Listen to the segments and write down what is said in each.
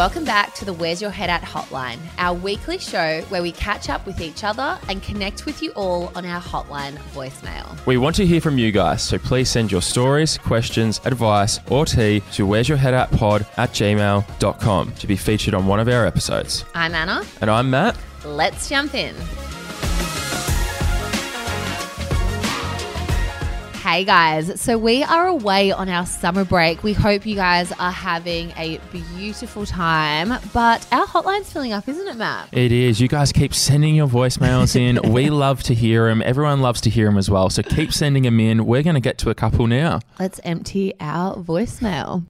welcome back to the Where's Your Head At hotline, our weekly show where we catch up with each other and connect with you all on our hotline voicemail. We want to hear from you guys, so please send your stories, questions, advice, or tea to where's your head at pod at gmail.com to be featured on one of our episodes. I'm Anna. And I'm Matt. Let's jump in. Hey guys, so we are away on our summer break. We hope you guys are having a beautiful time, but our hotline's filling up, isn't it, Matt? It is. You guys keep sending your voicemails in. we love to hear them. Everyone loves to hear them as well. So keep sending them in. We're going to get to a couple now. Let's empty our voicemail.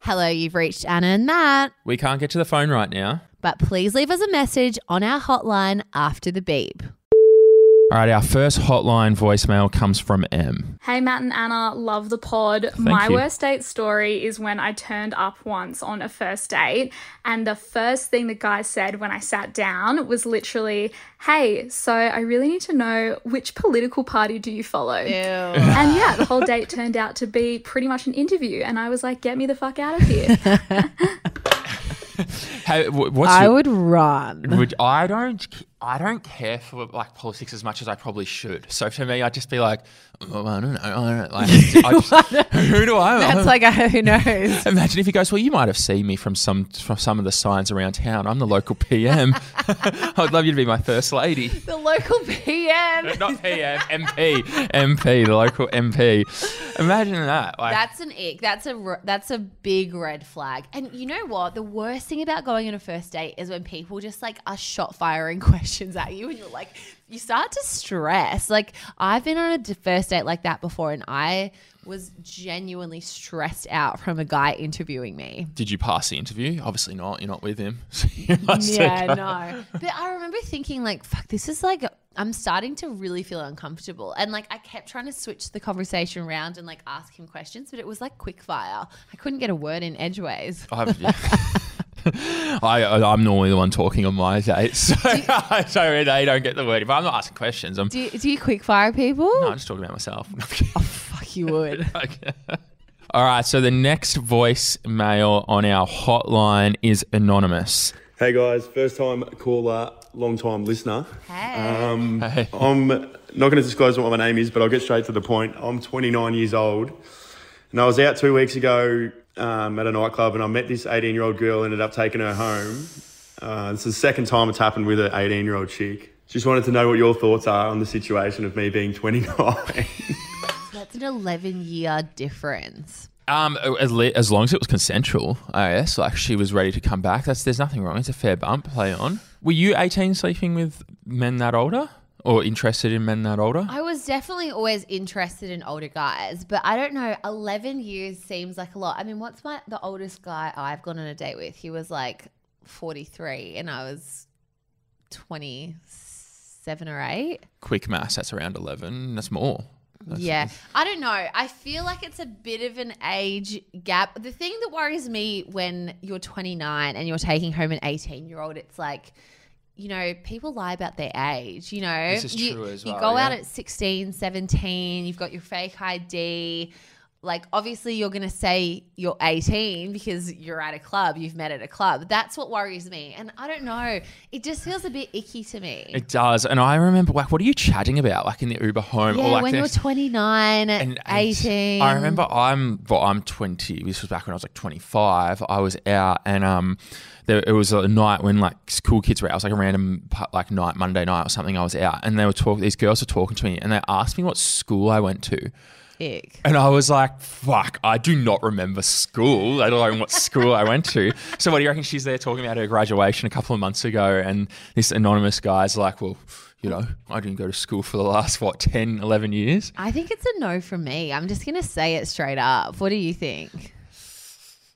Hello, you've reached Anna and Matt, We can't get to the phone right now. but please leave us a message on our hotline after the beep. All right, our first hotline voicemail comes from M. Hey, Matt and Anna, love the pod. My you. worst date story is when I turned up once on a first date, and the first thing the guy said when I sat down was literally, Hey, so I really need to know which political party do you follow? Ew. And yeah, the whole date turned out to be pretty much an interview, and I was like, Get me the fuck out of here. Hey, wh- what's I your- would run. Would I don't I don't care for like politics as much as I probably should. So for me, I'd just be like, oh, I don't know, I don't like. I just, who do I? That's like a who knows. Imagine if he goes, well, you might have seen me from some from some of the signs around town. I'm the local PM. I'd love you to be my first lady. the local PM. Not PM, MP, MP, the local MP. Imagine that. Like, That's an ick. That's a r- that's a big red flag. And you know what? The worst thing about going on a first date is when people just like are shot firing questions at you, and you're like, you start to stress. Like I've been on a first date like that before, and I was genuinely stressed out from a guy interviewing me. did you pass the interview? Obviously not. You're not with him. So Yeah, no. But I remember thinking, like, fuck, this is like, I'm starting to really feel uncomfortable. And like, I kept trying to switch the conversation around and like ask him questions, but it was like quick fire. I couldn't get a word in edgeways. I've, I, I'm normally the one talking on my dates, so, so they don't get the word. If I'm not asking questions, I'm, Do you, do you quick fire people? no, I'm just talking about myself. oh, Fuck, you would. Okay. All right, so the next voice mail on our hotline is anonymous. Hey guys, first time caller, long time listener. Hey. Um, Hey. I'm not going to disclose what my name is, but I'll get straight to the point. I'm 29 years old, and I was out two weeks ago um, at a nightclub, and I met this 18 year old girl. Ended up taking her home. Uh, this is the second time it's happened with an 18 year old chick. Just wanted to know what your thoughts are on the situation of me being 29. That's an 11 year difference. Um, as, le- as long as it was consensual, I guess, like she was ready to come back. That's there's nothing wrong. It's a fair bump. Play on. Were you 18 sleeping with men that older, or interested in men that older? I was definitely always interested in older guys, but I don't know. Eleven years seems like a lot. I mean, what's my the oldest guy I've gone on a date with? He was like forty three, and I was twenty seven or eight. Quick mass. That's around 11. That's more. That's- yeah, I don't know. I feel like it's a bit of an age gap. The thing that worries me when you're 29 and you're taking home an 18 year old, it's like, you know, people lie about their age. You know, This is you, true as you well, go out at 16, 17, you've got your fake ID. Like, obviously, you're going to say you're 18 because you're at a club, you've met at a club. That's what worries me. And I don't know. It just feels a bit icky to me. It does. And I remember, like, what are you chatting about, like in the Uber home? yeah, or like when you're 29, and 18. I remember I'm well, I'm 20. This was back when I was like 25. I was out and um, there it was a night when like school kids were out. It was like a random like night, Monday night or something. I was out and they were talking. These girls were talking to me and they asked me what school I went to. Ick. And I was like, fuck, I do not remember school, let alone what school I went to. So, what do you reckon? She's there talking about her graduation a couple of months ago, and this anonymous guy's like, well, you know, I didn't go to school for the last, what, 10, 11 years? I think it's a no from me. I'm just going to say it straight up. What do you think?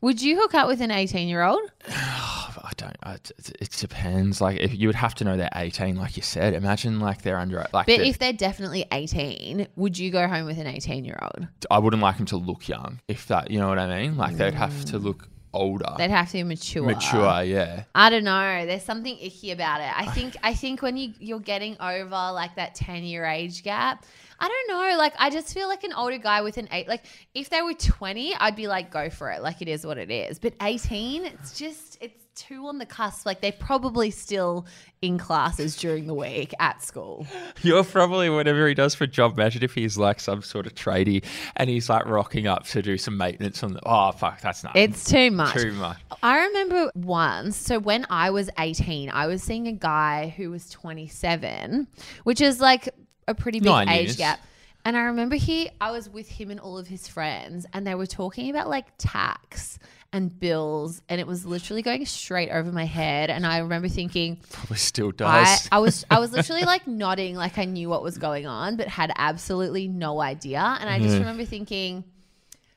Would you hook up with an 18 year old? I don't. I, it, it depends. Like, if you would have to know they're eighteen, like you said. Imagine like they're under. Like, But they're- if they're definitely 18, would you go home with an 18 year old? I wouldn't like them to look young. If that, you know what I mean. Like, they'd have to mm. look older. They'd have to be mature. Mature, yeah. I don't know. There's something icky about it. I think I think when you you're getting over like that 10 year age gap, I don't know. Like I just feel like an older guy with an eight. Like if they were 20, I'd be like, go for it. Like it is what it is. But 18, it's just it's too on the cusp. Like they're probably still in classes during the week at school. You're probably whatever he does for job. Imagine if he's like some sort of tradie and he's like rocking up to do some maintenance on the. Oh fuck, that's not. It's too much. too much. I remember once, so when I was 18, I was seeing a guy who was 27, which is like a pretty big Nine age years. gap. And I remember he, I was with him and all of his friends, and they were talking about like tax and bills, and it was literally going straight over my head. And I remember thinking, Probably still I, does. I was I was literally like nodding like I knew what was going on, but had absolutely no idea. And I just mm-hmm. remember thinking,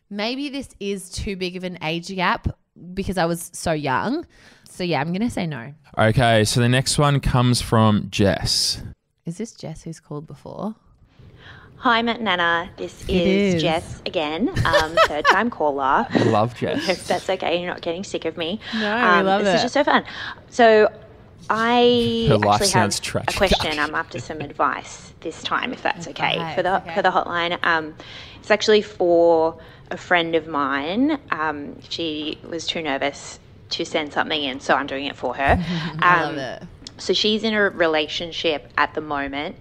maybe this is too big of an age gap because I was so young. So yeah, I'm gonna say no. okay, so the next one comes from Jess. Is this Jess who's called before? Hi, Matt and Anna. This is, is. Jess again, um, third time caller. I love Hope Jess. that's okay. You're not getting sick of me. No, we um, love this is just so fun. So, I Her life actually sounds have tragic. a question. I'm after some advice this time, if that's okay, Advice, for the okay. for the hotline. Um, it's actually for a friend of mine. Um, she was too nervous to send something in, so I'm doing it for her. I Um, love it. so she's in a relationship at the moment,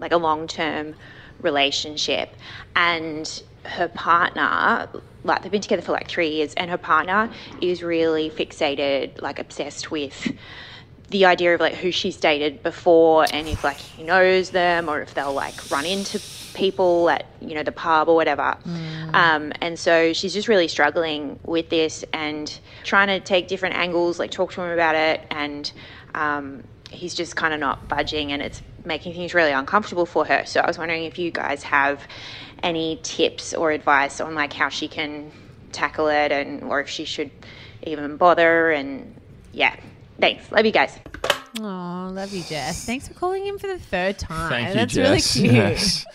like a long term relationship, and her partner, like they've been together for like three years, and her partner is really fixated, like obsessed with the idea of like who she's dated before and if like he knows them or if they'll like run into people at you know the pub or whatever. Um, and so she's just really struggling with this and trying to take different angles like talk to him about it. And um, he's just kind of not budging and it's making things really uncomfortable for her so i was wondering if you guys have any tips or advice on like how she can tackle it and or if she should even bother and yeah thanks love you guys Oh, love you, Jess. Thanks for calling in for the third time. Thank you, That's Jess. really cute. Yes.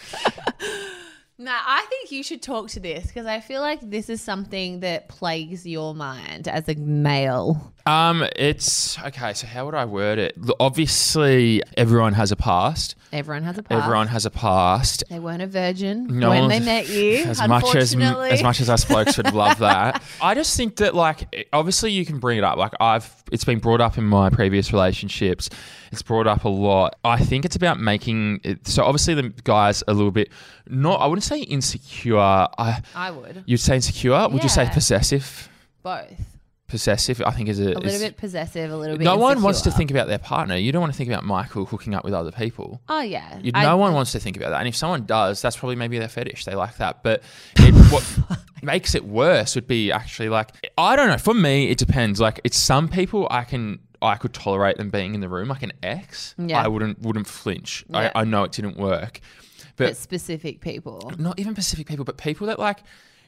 No, I think you should talk to this because I feel like this is something that plagues your mind as a male. Um, it's okay. So how would I word it? Obviously, everyone has a past. Everyone has a past. Everyone has a past. They weren't a virgin No when they met you. As much as as much as us blokes would love that, I just think that like obviously you can bring it up. Like I've, it's been brought up in my previous relationships. It's brought up a lot. I think it's about making it. So obviously the guys a little bit not. I wouldn't say insecure. I I would you'd say insecure. Would you say possessive? both. Possessive. I think is a, A little bit possessive, a little bit. No one wants to think about their partner. You don't want to think about Michael hooking up with other people. Oh yeah, You, I- no one wants to think about that. And if someone does, that's probably maybe their fetish. They like that. But it, what makes it worse would be actually like I don't know. For me, it depends. Like it's some people I can I could tolerate them being in the room, like an ex. Yeah. I wouldn't wouldn't flinch. Yeah. I, I know it didn't work. but But specific people. not even specific people, but people that like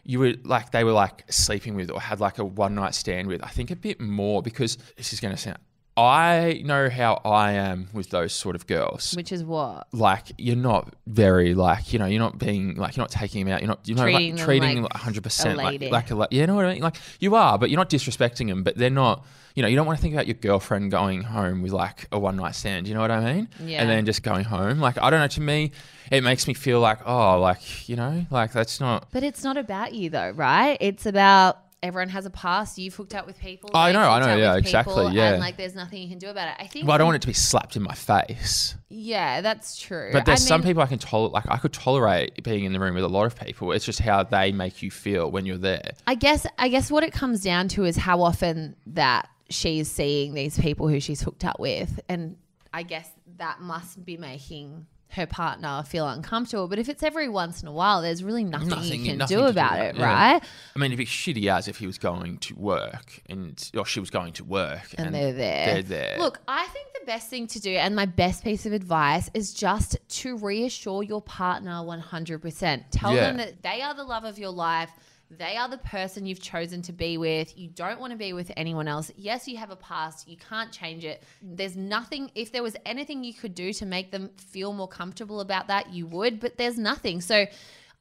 you were like they were like sleeping with or had like a one night stand with. I think a bit more because this is going to sound. I know how I am with those sort of girls. Which is what? like you're not very like you know you're not being like you're not taking them out. You're not you know Treating like treating like 100 percent like like a la- you know what I mean. Like you are, but you're not disrespecting them. But they're not. You know, you don't want to think about your girlfriend going home with like a one night stand. You know what I mean? Yeah. And then just going home. Like I don't know. To me, it makes me feel like oh, like you know, like that's not. But it's not about you though, right? It's about everyone has a past. You've hooked up with people. I know, I know, yeah, exactly, yeah. And like, there's nothing you can do about it. I think. Well, I don't want it to be slapped in my face. Yeah, that's true. But there's I some mean, people I can tolerate. Like I could tolerate being in the room with a lot of people. It's just how they make you feel when you're there. I guess I guess what it comes down to is how often that she's seeing these people who she's hooked up with, and I guess that must be making her partner feel uncomfortable. But if it's every once in a while, there's really nothing, Nothing- you can nothing do to do about it, yeah. right? I mean, it'd be shitty as if he was going to work and or she was going to work And they're there. They're there. Look, I think the best thing to do and my best piece of advice is just to reassure your partner 100%. Tell Yeah. them that they are the love of your life. They are the person you've chosen to be with. You don't want to be with anyone else. Yes, you have a past. You can't change it. There's nothing, if there was anything you could do to make them feel more comfortable about that, you would, but there's nothing. So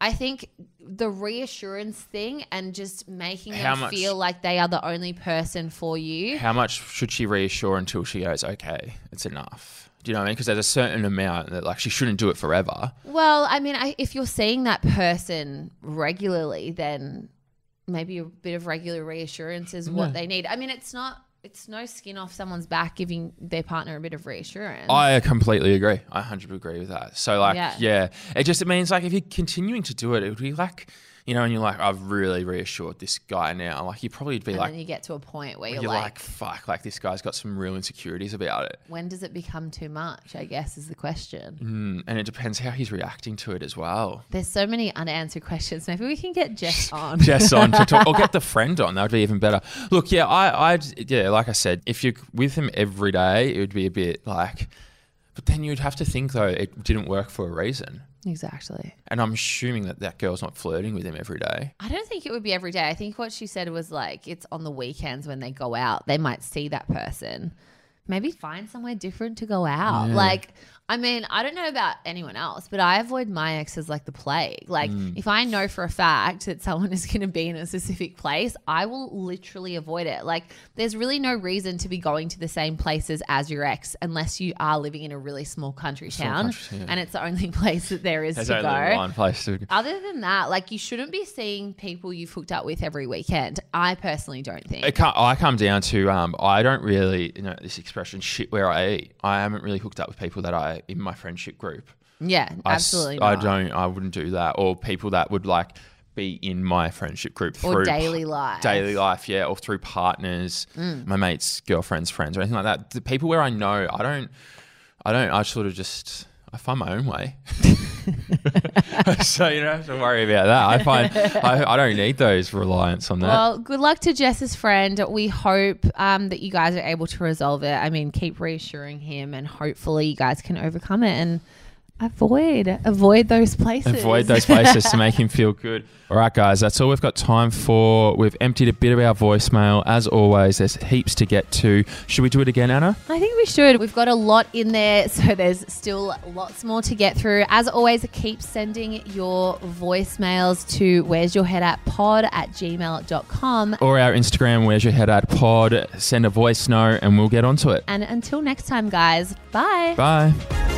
I think the reassurance thing and just making How them much- feel like they are the only person for you. How much should she reassure until she goes, okay, it's enough? Do you know what I mean? Because there's a certain amount that like she shouldn't do it forever. Well, I mean, I, if you're seeing that person regularly, then maybe a bit of regular reassurance is what they need. I mean, it's not. It's no skin off someone's back giving their partner a bit of reassurance. I completely agree. I 100 agree with that. So like, Yeah. yeah. it just it means like if you're continuing to do it, it would be like, you know, and you're like, I've really reassured this guy now. Like you probably would be and like, then you get to a point where you're, you're like, like, fuck, like this guy's got some real insecurities about it. when does it become too much? I guess is the question. Mm, and it depends how he's reacting to it as well. There's so many unanswered questions. Maybe we can get Jess on. Jess on to talk, or get the friend on. That would be even better. Look, yeah, I, I, yeah, like I said, if you're with him every day, it would be a bit like, but then you'd have to think though it didn't work for a reason. Exactly. And I'm assuming that that girl's not flirting with him every day. I don't think it would be every day. I think what she said was like it's on the weekends when they go out, they might see that person. Maybe find somewhere different to go out. Like, I mean, I don't know about anyone else, but I avoid my exes like the plague. Like, if I know for a fact that someone is going to be in a specific place, I will literally avoid it. Like, there's really no reason to be going to the same places as your ex unless you are living in a really small country town country, yeah. and it's the only place that there is There's to go. one place to Other than that, like you shouldn't be seeing people you've hooked up with every weekend. I personally don't think. It come, I come down to um, I don't really you know this expression shit where I eat. I haven't really hooked up with people that I in my friendship group. Yeah, I absolutely. I don't. I wouldn't do that. Or people that would like be in my friendship group Or through daily life. Mm. daily life, yeah, or through partners, my mates, girlfriends, friends, or anything like that. The people where I know, I don't. I don't. I sort of just. I find my own way. so you don't have to worry about that. I find I, I don't need those reliance on that. Well, good luck to Jess's friend. We hope um, that you guys are able to resolve it. I mean, keep reassuring him, and hopefully, you guys can overcome it and avoid avoid those places. Avoid those places to make him feel good. All right, guys, that's all we've got time for. We've emptied a bit of our voicemail. As always, there's heaps to get to. Should we do it again, Anna? I think we should. We've got a lot in there, so there's still lots more to get through. As always, keep sending your voicemails to where's your head at pod at gmail.com. Or our Instagram, where's your head at pod. Send a voice note and we'll get onto it. And until next time, guys, bye. Bye.